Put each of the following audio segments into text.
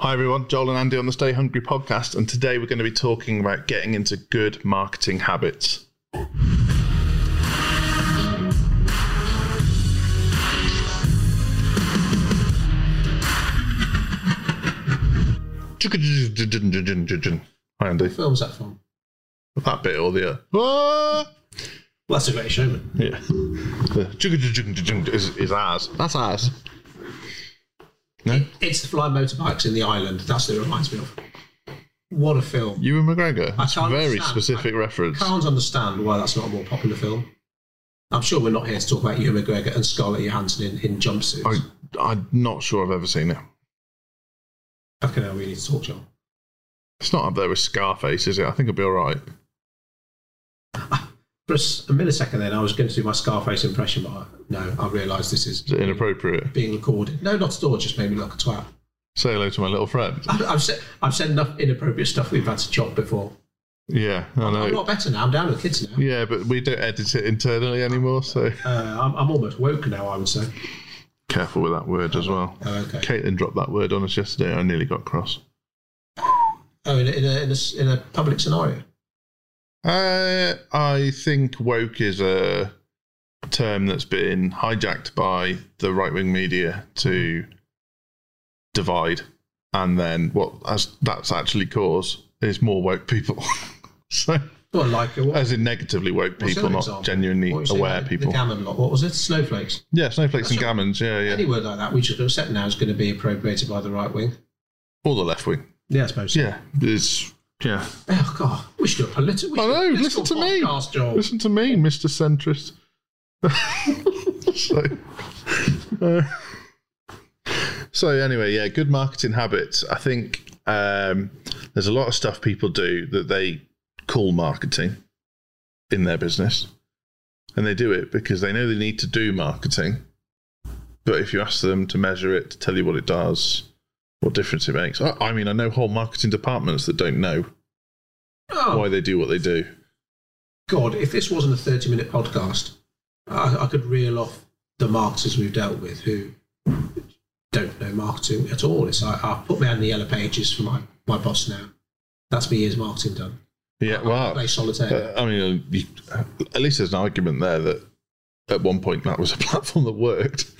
Hi everyone, Joel and Andy on the Stay Hungry podcast, and today we're going to be talking about getting into good marketing habits. Hi Andy. What film's that from? That bit or the uh, ah! Well, that's a great showman. yeah, the is, is ours. That's ours. No, It's the flying motorbikes in the island. That's what it reminds me of. What a film. Ewan McGregor. That's a very understand. specific reference. Can't understand why that's not a more popular film. I'm sure we're not here to talk about Ewan McGregor and Scarlett Johansson in, in jumpsuits. I, I'm not sure I've ever seen it. Fucking hell, we need to talk, John. It's not up there with Scarface, is it? I think it'll be all right. For a, a millisecond then, I was going to do my Scarface impression, but I, no, I realised this is Is inappropriate? being recorded. No, not at all. It just made me look a twat. Say hello to my little friend. I- I've said, I've said enough inappropriate stuff we've had to chop before. Yeah, I know. I'm know. not better now. I'm down with kids now. Yeah, but we don't edit it internally anymore, so Uh, I'm, I'm almost woke now, I would say. careful with that word as well. Oh, okay. Caitlin dropped that word on us yesterday. I nearly got cross. Oh, in a, in a, a, in a public scenario. Uh, I think woke is a term that's been hijacked by the right wing media to divide, and then what as that's actually caused is more woke people. so, Well, like what, as in negatively woke people, not example? genuinely aware people. The gammon lot. What was it? Snowflakes. yeah, snowflakes and That's gammons. Yeah, yeah. Any word like that, we just accept now is going to be appropriated by the right wing. Or the left wing. Yeah, I suppose. Yeah, it's yeah. Oh God, we should do a political. I know, listen to me. podcast, Joel. Listen to me, Mister Centrist. so, uh, so anyway, yeah, good marketing habits. I think um, there's a lot of stuff people do that they call marketing in their business, and they do it because they know they need to do marketing. But if you ask them to measure it, to tell you what it does, what difference it makes, I, I mean, I know whole marketing departments that don't know Oh why they do what they do. God, if this wasn't a thirty-minute podcast, I, I could reel off the marketers we've dealt with who don't know marketing at all. It's like I've put my hand in the yellow pages for my, my boss now. That's me year's marketing done. Yeah, I wow. play solitaire. Uh, I mean, you, at least there's an argument there that at one point that was a platform that worked.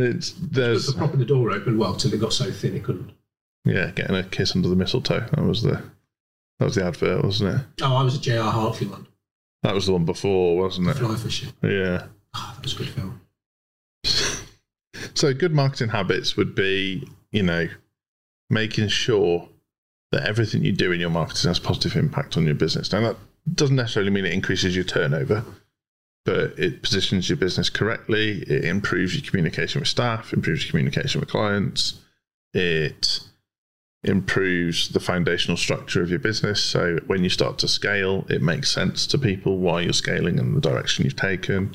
It's there's the prop in the door open well till it got so thin it couldn't. yeah, getting a kiss under the mistletoe. That was the that was the advert, wasn't it? Oh, I was a J.R. Hartley one. That was the one before, wasn't it? Fly fishing. Yeah. Oh, that was a good film. So good marketing habits would be, you know, making sure that everything you do in your marketing has positive impact on your business. Now that doesn't necessarily mean it increases your turnover, but it positions your business correctly. It improves your communication with staff, improves your communication with clients. It improves the foundational structure of your business. So when you start to scale, it makes sense to people why you're scaling and the direction you've taken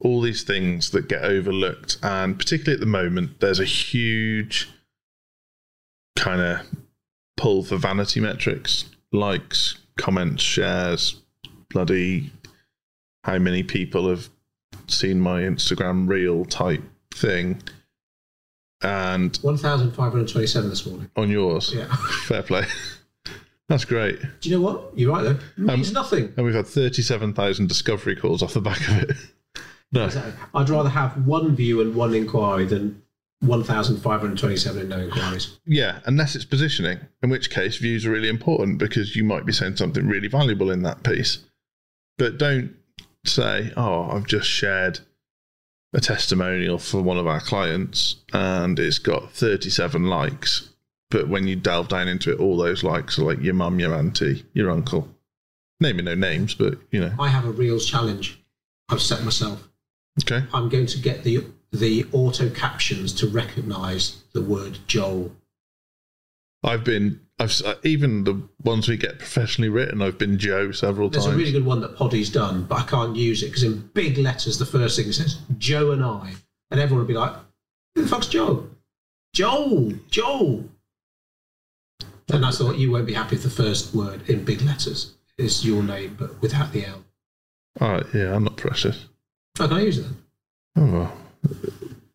all these things that get overlooked. And particularly at the moment, there's a huge kind of pull for vanity metrics, likes, comments, shares, bloody how many people have seen my Instagram reel type thing. And 1,527 this morning. on yours, Yeah. fair play. That's great. Do you know what? You're right, though. It means Um, nothing. And we've had 37,000 discovery calls off the back of it. No. Exactly. I'd rather have one view and one inquiry than 1,527 and no inquiries. Yeah, unless it's positioning, in which case views are really important because you might be saying something really valuable in that piece. But don't say, oh, I've just shared a testimonial for one of our clients and it's got 37 likes. But when you delve down into it, all those likes are like your mum, your auntie, your uncle. Naming no names, but you know. I have a Reels challenge I've set myself. Okay. I'm going to get the the auto captions to recognise the word Joel. I've been, I've uh, even the ones we get professionally written, I've been Joe several There's times. There's a really good one that Poddy's done, but I can't use it because in big letters the first thing says Joe and I, and everyone would be like, "Who the fuck's Joe? Joel, Joel." And I thought you won't be happy if the first word in big letters is your name, but without the L. All right, yeah, I'm not precious. Oh, can I use it then? Oh, well.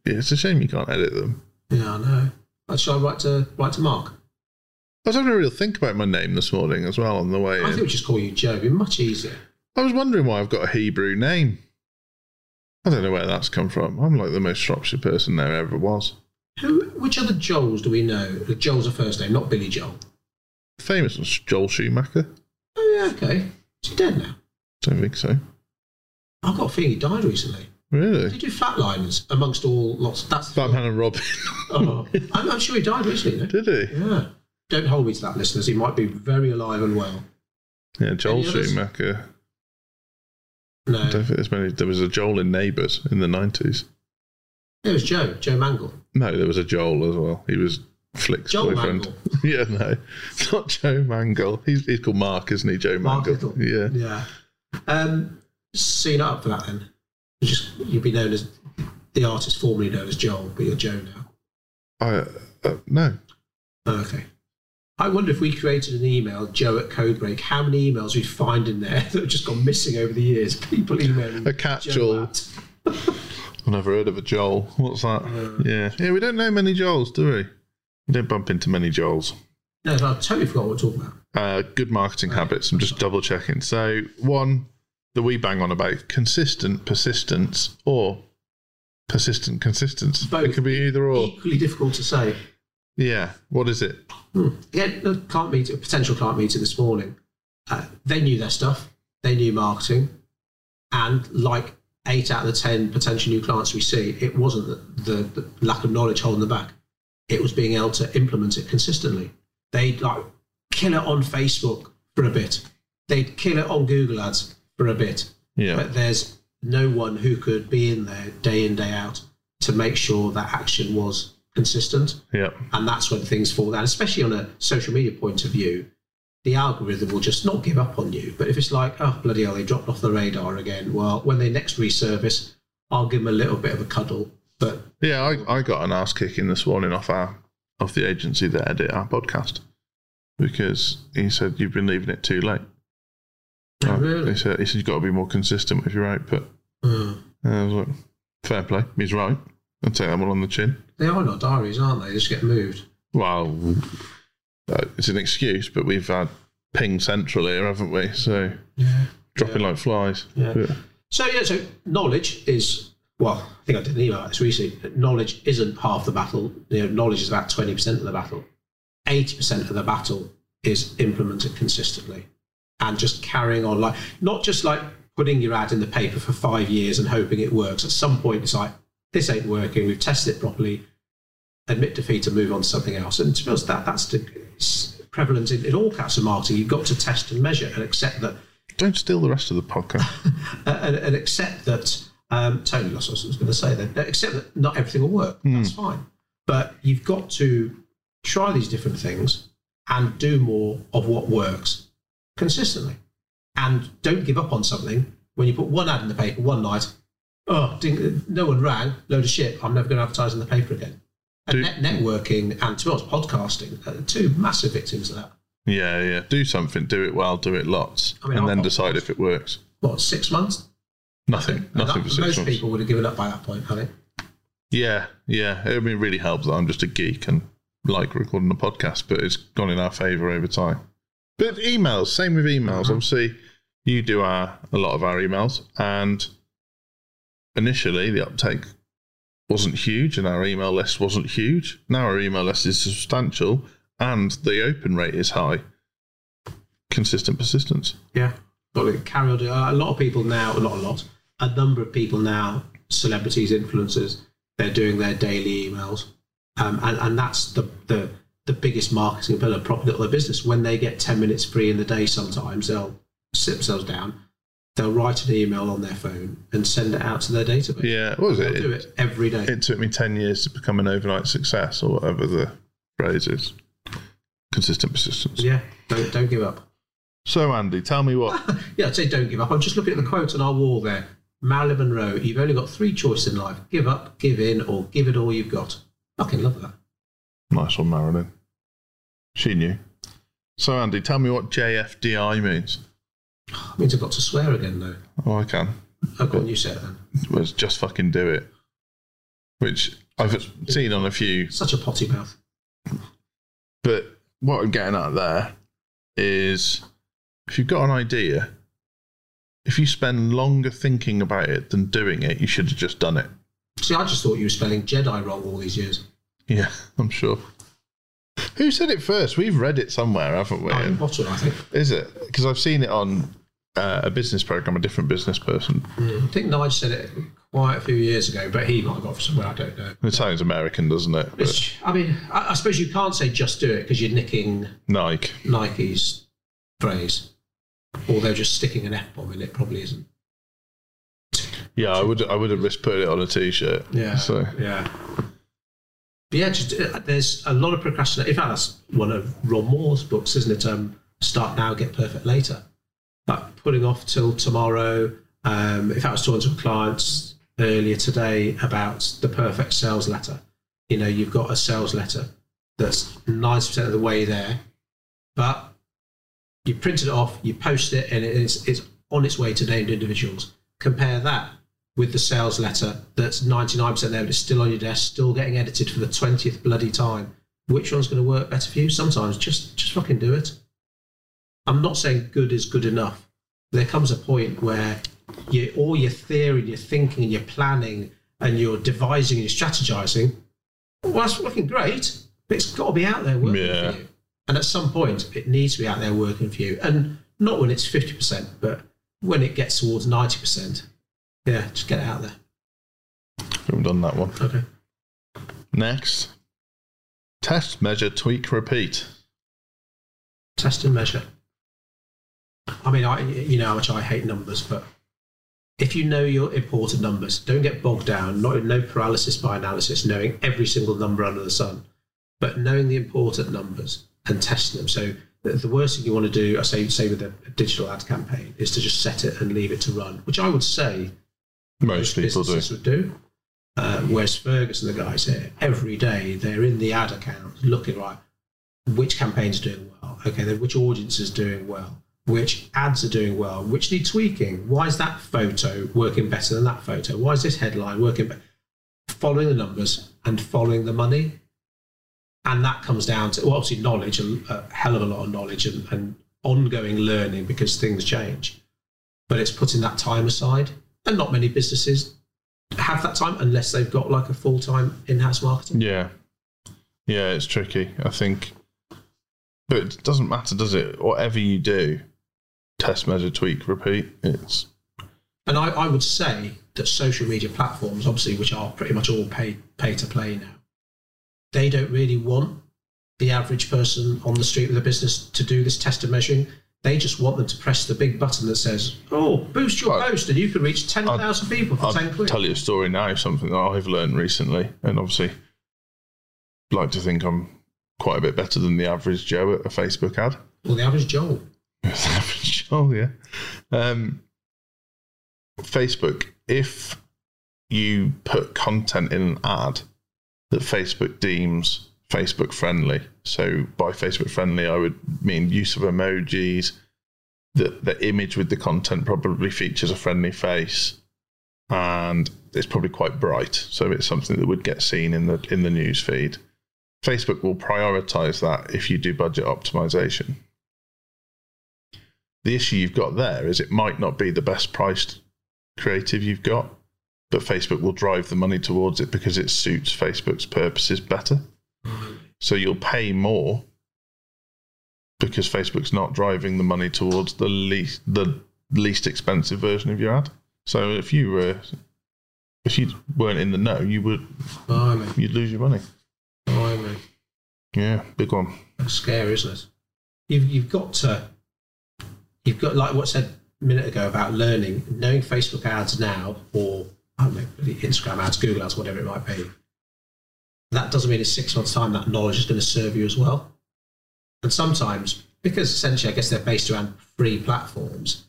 Yeah, it's a shame you can't edit them. Yeah, I know. Uh, Shall I write to write to Mark? I was having a real think about my name this morning as well on the way I think we just call you Joe. It'd be much easier. I was wondering why I've got a Hebrew name. I don't know where that's come from. I'm like the most Shropshire person there ever was. Who? Which other Joels do we know? The Joel's a first name, not Billy Joel. Famous was Joel Schumacher. Oh yeah, okay. Is he dead now? Don't think so. I've got a feeling he died recently. Really? Did he do Flatliners amongst all lots? That's Batman and Robin. Oh, I'm, I'm sure he died recently. No? Did he? Yeah. Don't hold me to that, listeners. He might be very alive and well. Yeah, Joel Any others? Schumacher. No, I don't think there's many. There was a Joel in Neighbours in the 90s. it was Joe. Joe Mangle. No, there was a Joel as well. He was Flick's Joel boyfriend. Mangle. yeah, no, not Joe Mangle. He's, he's called Mark, isn't he? Joe Mark Mangle. Little. Yeah. Yeah. Um, so you're not up for that then? You just you'd be known as the artist formerly known as Joel, but you're Joe now. I uh, no. Oh, okay. I wonder if we created an email, Joe at Codebreak, how many emails we'd find in there that have just gone missing over the years. People emailing A catch-all. I've never heard of a Joel. What's that? Uh. yeah, yeah. We don't know many Joels, do we? We don't bump into many Joels. No, I totally forgot what we're talking about. Uh, good marketing habits. I'm just double checking. So one that we bang on about: consistent persistence or persistent consistence. Both. It could be either or. Equally difficult to say. Yeah. What is it? Hmm. Again, a client meeting, potential client meeting this morning. Uh, they knew their stuff. They knew marketing, and like eight out of the ten potential new clients we see, it wasn't the, the, the lack of knowledge holding them back. It was being able to implement it consistently. They'd like kill it on Facebook for a bit. They'd kill it on Google Ads for a bit. Yeah. But there's no one who could be in there day in day out to make sure that action was consistent Yeah. and that's when things fall down, especially on a social media point of view. The algorithm will just not give up on you. But if it's like, oh, bloody hell, they dropped off the radar again, well, when they next resurface, I'll give them a little bit of a cuddle. But Yeah, I, I got an ass kicking this morning off our off the agency that edit our podcast because he said you've been leaving it too late. Oh, really? He said he said you've got to be more consistent with your output. uh, And I was like, fair play. He's right. I'll take that one on the chin. they are not diaries, aren't they? They just get moved. Well, uh, it's an excuse, but we've had ping central here, haven't we? So Yeah. dropping like flies. Yeah. But- So, yeah, so knowledge is, well, I think I did an email this recently. Knowledge isn't half the battle. You know, knowledge is about 20% of the battle. 80% of the battle is implemented consistently and just carrying on like not just like putting your ad in the paper for five years and hoping it works at some point it's like this ain't working we've tested it properly admit defeat and move on to something else and to be honest that that's the, prevalent in, in all kinds of marketing you've got to test and measure and accept that Don't steal the rest of the podcast. and, and accept that um, totally lost what I was going to say then. Accept that not everything will work. That's fine, but you've got to try these different things and do more of what works consistently, and don't give up on something when you put one ad in the paper one night. Oh, no one rang. Load of shit. I'm never going to advertise in the paper again. And net, networking and to be honest, podcasting are two massive victims of that. yeah, yeah. Do something. Do it well. Do it lots, I mean, and then decide if it works. What six months? Nothing. Nothing that- for six most months. people would have given up by that point, have? Yeah, yeah. It really helps that I'm just a geek and like recording a podcast, but it's gone in our favour over time. But emails, same with emails. Mhm. Obviously, you do our a lot of our emails, and initially the uptake wasn't huge, and our email list wasn't huge. Now our email list is substantial, and the open rate is high. Consistent persistence. Yeah. Got to carry on. Uh, a lot of people now, not a lot, a number of people now, celebrities, influencers, they're doing their daily emails. Um, and, and that's the, the, the biggest marketing pillar, profit of their business. When they get 10 minutes free in the day, sometimes they'll sit themselves down, they'll write an email on their phone and send it out to their database. Yeah, what was it? do it every day. It took me 10 years to become an overnight success, or whatever the phrase is. Consistent persistence. yeah. Don't, don't give up. So, Andy, tell me what. Yeah, I'd say don't give up. I'm just looking at the quote on our wall there. Marilyn Monroe, you've only got three choices in life give up, give in, or give it all you've got. Fucking love that. nice one, Marilyn. She knew. So, Andy, tell me what JFDI means. It means I've got to swear again, though. Oh, I can. I've got a new set then. It's just fucking do it. Which I've seen on a few. Such a potty mouth. But what I'm getting at there is if you've got an idea, if you spend longer thinking about it than doing it, you should have just done it. See, I just thought you were spelling Jedi wrong all these years. Yeah, I'm sure. Who said it first? We've read it somewhere, haven't we? Iron Bottle, I think. Is it? Because I've seen it on uh, a business program, a different business person. I think Nigel said it quite a few years ago, but he might have got it from somewhere, I don't know. It sounds American, doesn't it? But I mean, I, I suppose you can't say just do it because you're nicking Nike. Nike's phrase. Or they're just sticking an F bomb in it, probably isn't. Yeah, I would. I would have risked putting it on a t-shirt. Yeah. So Yeah. Yeah, just, uh, there's a lot of procrastination. In fact, that's one of Rob Moore's books, isn't it? Um, Start now, get perfect later. But putting off till tomorrow. Um, fact, I was talking to clients earlier today about the perfect sales letter. You know, you've got a sales letter that's 90% of the way there, but you print it off, you post it, and it's, it's on its way to named individuals. Compare that with the sales letter that's 99% there, but it's still on your desk, still getting edited for the 20th bloody time. Which one's going to work better for you? Sometimes just just fucking do it. I'm not saying good is good enough. There comes a point where you, all your theory, and your thinking, and your planning, and your devising and your strategizing, well, that's fucking great, but it's got to be out there working Yeah. for you. And at some point, it needs to be out there working for you. And not when it's 50%, but when it gets towards 90%. Yeah, just get it out there. we've done that one. Okay. Next, test, measure, tweak, repeat. Test and measure. I mean, I you know how much I hate numbers, but if you know your important numbers, don't get bogged down. Not no paralysis by analysis, knowing every single number under the sun, but knowing the important numbers and testing them. So the, the worst thing you want to do, I say, say with a, a digital ad campaign, is to just set it and leave it to run, which I would say Most people do. businesses would do. Uh, whereas Ferguson, the guys here, every day they're in the ad account looking right. Which campaigns doing well? Okay, then which audience is doing well? Which ads are doing well? Which need tweaking? Why is that photo working better than that photo? Why is this headline working better? Following the numbers and following the money. And that comes down to well, obviously knowledge, a, a hell of a lot of knowledge and, and ongoing learning because things change. But it's putting that time aside. And not many businesses have that time unless they've got like a full time in house marketing. Yeah. Yeah, it's tricky. I think. But it doesn't matter, does it? Whatever you do, test, measure, tweak, repeat. It's And I, I would say that social media platforms, obviously, which are pretty much all pay pay to play now, they don't really want the average person on the street with a business to do this test and measuring. They just want them to press the big button that says, "Oh, boost your Right. post, and you can reach ten thousand people for I'll ten quid." tell you a story now, something that I've learned recently, and obviously like to think I'm quite a bit better than the average Joe at a Facebook ad. Well, the average Joel. The average Joe, yeah. Um, Facebook, if you put content in an ad that Facebook deems Facebook friendly, so by Facebook friendly, I would mean use of emojis, the, the image with the content probably features a friendly face and it's probably quite bright. So it's something that would get seen in the in the news feed. Facebook will prioritize that if you do budget optimization. The issue you've got there is it might not be the best priced creative you've got, but Facebook will drive the money towards it because it suits Facebook's purposes better. So you'll pay more because Facebook's not driving the money towards the least the least expensive version of your ad. So if you were if you weren't in the know, you would Blimey, you'd lose your money. blimey. Yeah, big one. That's scary, isn't it? You've you've got to you've got like what said a minute ago about learning, knowing Facebook ads now or I don't know, Instagram ads, Google ads, whatever it might be. That doesn't mean in six months' time that knowledge is going to serve you as well. And sometimes, because essentially I guess they're based around free platforms,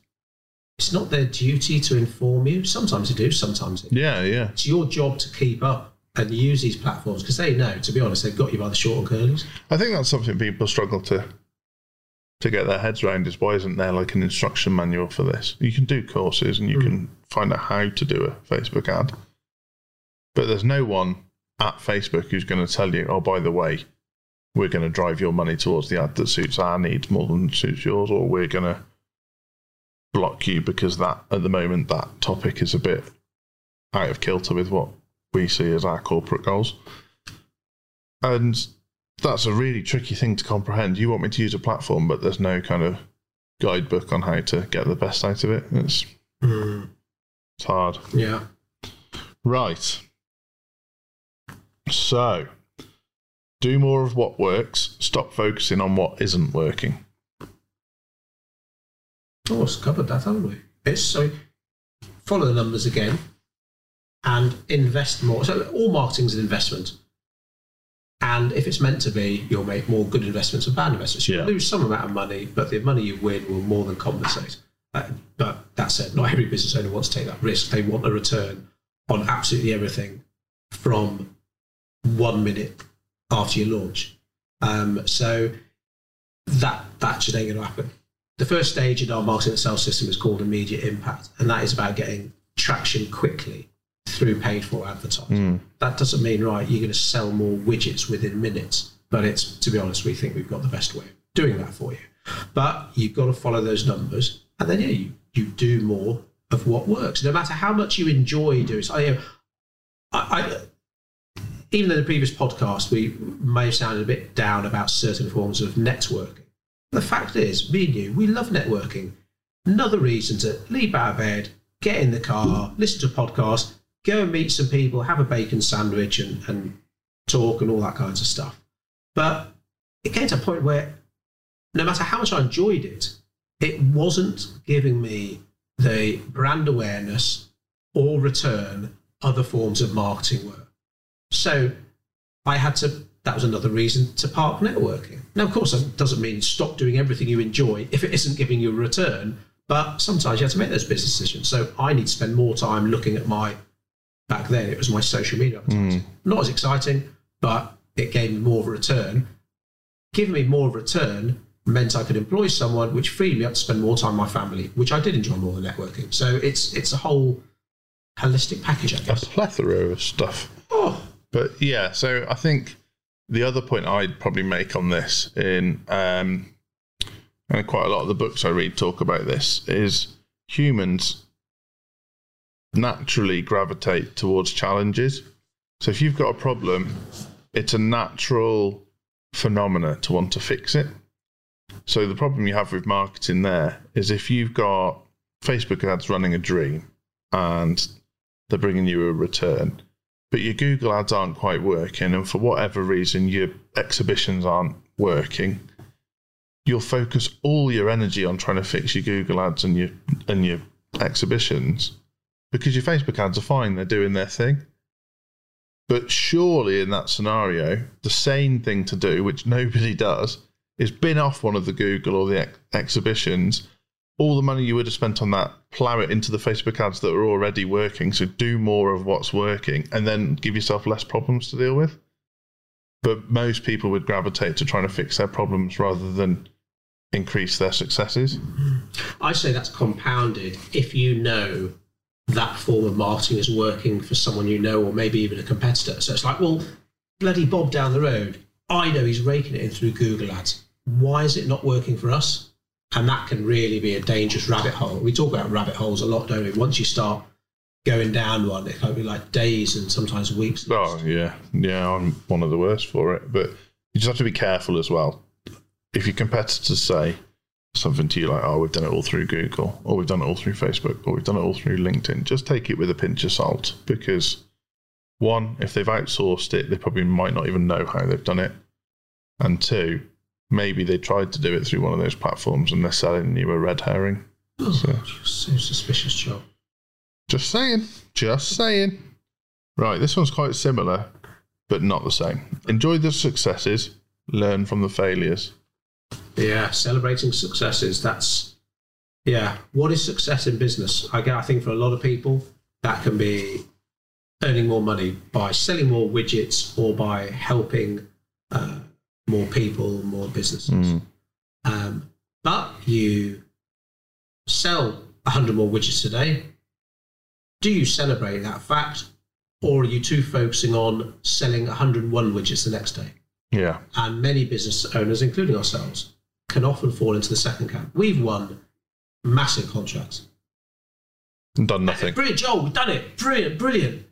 it's not their duty to inform you. Sometimes they do, sometimes they Yeah, yeah. It's your job to keep up and use these platforms because they know, to be honest, they've got you by the short and curlies. I think that's something people struggle to to get their heads around is why isn't there like an instruction manual for this? You can do courses and you hmm. can find out how to do a Facebook ad. But there's no one at Facebook who's going to tell you, oh, by the way, we're going to drive your money towards the ad that suits our needs more than suits yours, or we're going to block you because that at the moment that topic is a bit out of kilter with what we see as our corporate goals. And that's a really tricky thing to comprehend. You want me to use a platform, but there's no kind of guidebook on how to get the best out of it. It's, Mm, it's hard. yeah. Right. So, do more of what works, stop focusing on what isn't working. Oh, it's covered that, haven't we? It's so follow the numbers again and invest more. So all marketing's an investment. And if it's meant to be, you'll make more good investments and bad investments. You'll Yeah. lose some amount of money, but the money you win will more than compensate. Uh, but that said, not every business owner wants to take that risk. They want a return on absolutely everything from one minute after your launch. Um, so that that just ain't going to happen. The first stage in our marketing and sales system is called immediate impact, and that is about getting traction quickly through paid for advertising. That doesn't mean right you're going to sell more widgets within minutes, but it's to be honest, we think we've got the best way of doing that for you. But you've got to follow those numbers, and then yeah, you you do more of what works, no matter how much you enjoy doing. So, you know, I, I even in the previous podcast, we may have sounded a bit down about certain forms of networking. The fact is, me and you, we love networking. Another reason to leap out of bed, get in the car, listen to a podcast, go and meet some people, have a bacon sandwich and, and talk and all that kinds of stuff. But it came to a point where no matter how much I enjoyed it, it wasn't giving me the brand awareness or return other forms of marketing were. So I had to, that was another reason to park networking. Now, of course, that doesn't mean stop doing everything you enjoy if it isn't giving you a return, but sometimes you have to make those business decisions. So I need to spend more time looking at my, back then it was my social media advertising. Hmm. Not as exciting, but it gave me more of a return. Giving me more of a return meant I could employ someone, which freed me up to spend more time with my family, which I did enjoy more than networking. So it's it's a whole holistic package, I guess. A plethora of stuff. Oh, But yeah, so I think the other point I'd probably make on this, in um, and quite a lot of the books I read talk about this, is humans naturally gravitate towards challenges. So if you've got a problem, it's a natural phenomena to want to fix it. So the problem you have with marketing there is if you've got Facebook ads running a dream and they're bringing you a return, but your Google ads aren't quite working, and for whatever reason your exhibitions aren't working, you'll focus all your energy on trying to fix your Google ads and your and your exhibitions because your Facebook ads are fine, they're doing their thing. But surely in that scenario, the sane thing to do, which nobody does, is bin off one of the Google or the ex- exhibitions. All the money you would have spent on that, plow it into the Facebook ads that are already working. So do more of what's working and then give yourself less problems to deal with. But most people would gravitate to trying to fix their problems rather than increase their successes. I say that's compounded if you know that form of marketing is working for someone you know, or maybe even a competitor. So it's like, well, bloody Bob down the road, I know he's raking it in through Google Ads. Why is it not working for us? And that can really be a dangerous rabbit hole. We talk about rabbit holes a lot, don't we? Once you start going down one, it can be like days and sometimes weeks. Oh yeah, yeah. I'm one of the worst for it, but you just have to be careful as well. If your competitors say something to you like, "Oh, we've done it all through Google, or we've done it all through Facebook, or we've done it all through LinkedIn," just take it with a pinch of salt because one, if they've outsourced it, they probably might not even know how they've done it, and two, maybe they tried to do it through one of those platforms and they're selling you a red herring. Oh, So- so suspicious job. Just saying. Just saying. Right, this one's quite similar, but not the same. Enjoy the successes, learn from the failures. Yeah, celebrating successes. That's yeah. What is success in business? I, I think for a lot of people, that can be earning more money by selling more widgets or by helping more people, more businesses. Um, but you sell 100 more widgets today. Do you celebrate that fact, or are you too focusing on selling 101 widgets the next day? Yeah. And many business owners, including ourselves, can often fall into the second camp. We've won massive contracts. Done nothing. Brilliant, Joel, we've done it. Brilliant, brilliant.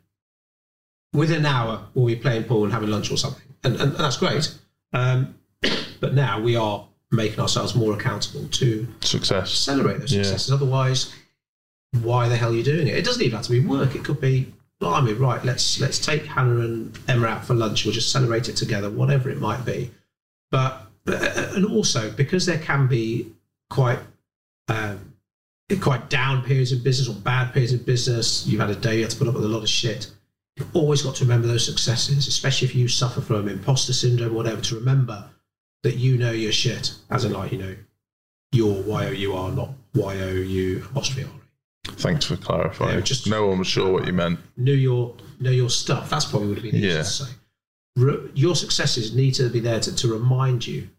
Within an hour, we'll be playing pool and having lunch or something. And, and, and that's great. Um, but now we are making ourselves more accountable to Success. celebrate those Yeah. successes. Otherwise, why the hell are you doing it? It doesn't even have to be work. It could be, blimey, right, let's let's take Hannah and Emma out for lunch. We'll just celebrate it together, whatever it might be. But, but uh, and also because there can be quite um, quite down periods in business or bad periods in business. You've had a day you have to put up with a lot of shit. You've always got to remember those successes, especially if you suffer from imposter syndrome or whatever. To remember that you know your shit, as in like you know your Y O U R, not Y O U apostrophe R. Thanks for clarifying. Yeah, just- no one was sure what you meant. Know your know your stuff. That's probably would have been easier Yeah. to say. Re- your successes need to be there to, to remind you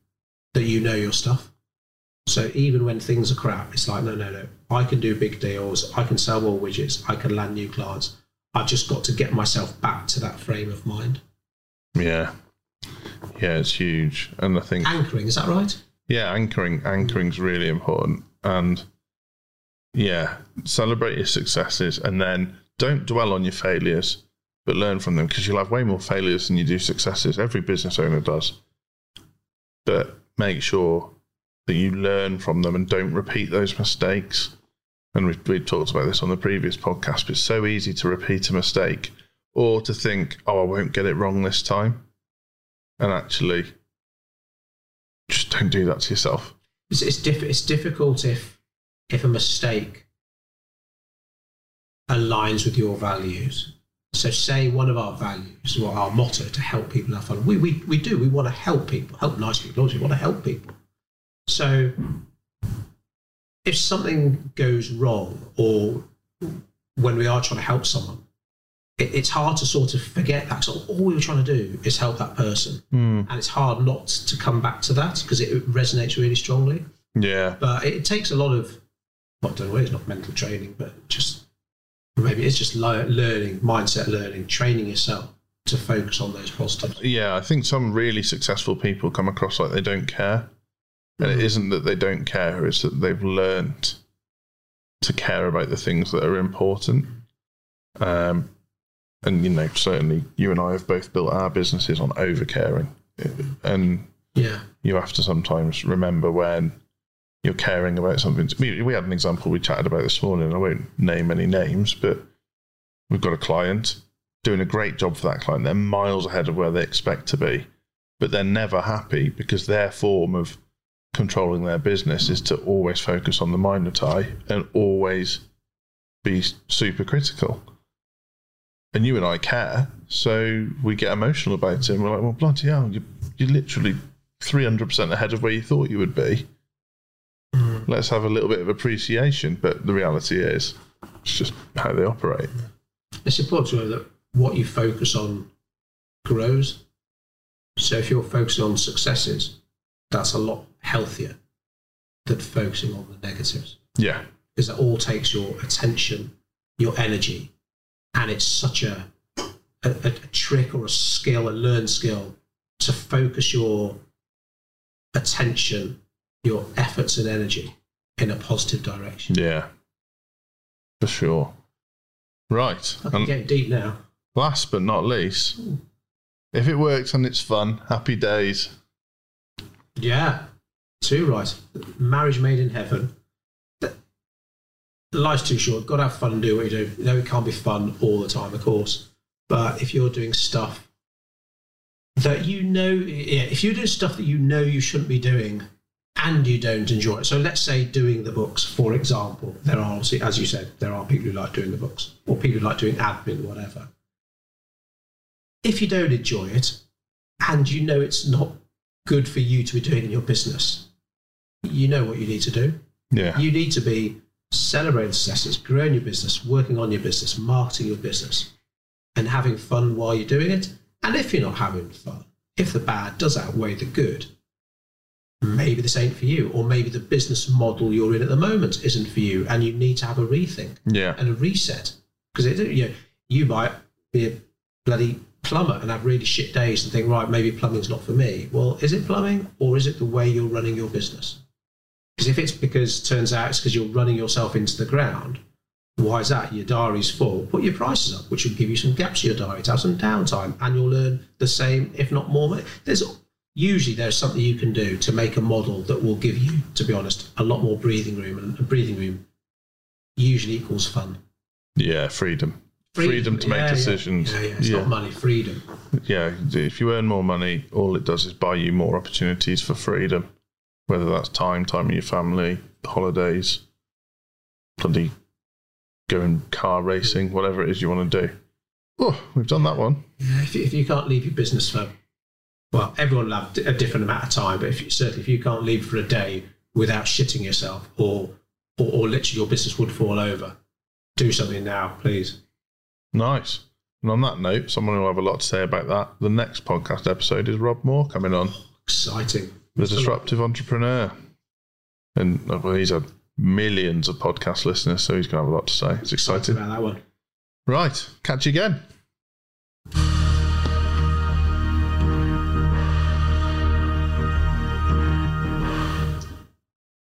that you know your stuff. So even when things are crap, it's like no, no, no. I can do big deals. I can sell more widgets. I can land new clients. I've just got to get myself back to that frame of mind. Yeah. Yeah, it's huge. And I think Anchoring, is that right? yeah, anchoring anchoring's really important. And yeah, celebrate your successes and then don't dwell on your failures, but learn from them because you'll have way more failures than you do successes. Every business owner does. But make sure that you learn from them and don't repeat those mistakes. And we, we talked about this on the previous podcast, but it's so easy to repeat a mistake or to think, oh, I won't get it wrong this time. And actually, just don't do that to yourself. It's it's, diff- it's difficult if if a mistake aligns with your values. So, say one of our values, or our motto, to help people have fun. We we, we do. We want to help people, help nice people. We want to help people. So, if something goes wrong, or when we are trying to help someone, it, it's hard to sort of forget that. So all we were trying to do is help that person, hmm. and it's hard not to come back to that because it resonates really strongly Yeah. but it, it takes a lot of well, I don't know it's not mental training but just maybe it's just learning mindset learning training yourself to focus on those positives Yeah, I think some really successful people come across like they don't care. And it isn't that they don't care, it's that they've learned to care about the things that are important. Um, and, you know, certainly you and I have both built our businesses on over caring. And yeah you have to sometimes remember when you're caring about something. We, we had an example we chatted about this morning. I won't name any names, but we've got a client doing a great job for that client. They're miles ahead of where they expect to be, but they're never happy because their form of controlling their business is to always focus on the minor tie and always be super critical. And you and I care, so we get emotional about it. And we're like, well, bloody hell, you, you're literally 300% ahead of where you thought you would be. Mm. Let's have a little bit of appreciation. But the reality is, it's just how they operate. it's important to know that what you focus on grows so if you're focusing on successes that's a lot healthier than focusing on the negatives Yeah. because it all takes your attention, your energy, and it's such a, a, a trick or a skill, a learned skill, to focus your attention, your efforts and energy in a positive direction. Yeah. For sure. Right. I can And get deep now. last but not least, if it works and it's fun, happy days. Yeah, too right. Marriage made in heaven. Life's too short. Got to have fun and do what you do. No, it can't be fun all the time, of course. But if you're doing stuff that you know, yeah, if you're doing stuff that you know you shouldn't be doing and you don't enjoy it. So let's say doing the books, for example. There are obviously, as you said, there are people who like doing the books or people who like doing admin, whatever. If you don't enjoy it and you know it's not good for you to be doing in your business, you know what you need to do. Yeah. You need to be celebrating successes, growing your business, working on your business, marketing your business, and having fun while you're doing it. And if you're not having fun, if the bad does outweigh the good, maybe this ain't for you, or maybe the business model you're in at the moment isn't for you, and you need to have a rethink Yeah. and a reset because you know, you might be a bloody plumber and have really shit days and think, right, maybe plumbing's not for me. Well, is it plumbing or is it the way you're running your business? Because if it's because turns out it's because you're running yourself into the ground, why is that? Your diary's full. Put your prices up, which will give you some gaps in your diary to have some downtime, and you'll earn the same, if not more money. There's usually there's something you can do to make a model that will give you, to be honest, a lot more breathing room, and a breathing room usually equals fun. Yeah, freedom. Freedom, to make yeah, yeah. decisions. Yeah, yeah. It's not money, freedom. yeah, if you earn more money, all it does is buy you more opportunities for freedom, whether that's time, time with your family, holidays, bloody going car racing, whatever it is you want to do. Oh, we've done that one. Yeah, if you, if you can't leave your business for, well, everyone will have a different amount of time, but if you, certainly if you can't leave for a day without shitting yourself or, or, or literally your business would fall over, do something now, please. Nice. And on that note, someone will have a lot to say about that. The next podcast episode is Rob Moore coming on, Exciting. The disruptive entrepreneur. And uh, well, he's had millions of podcast listeners, so he's going to have a lot to say. It's exciting. About that one. Right. Catch you again.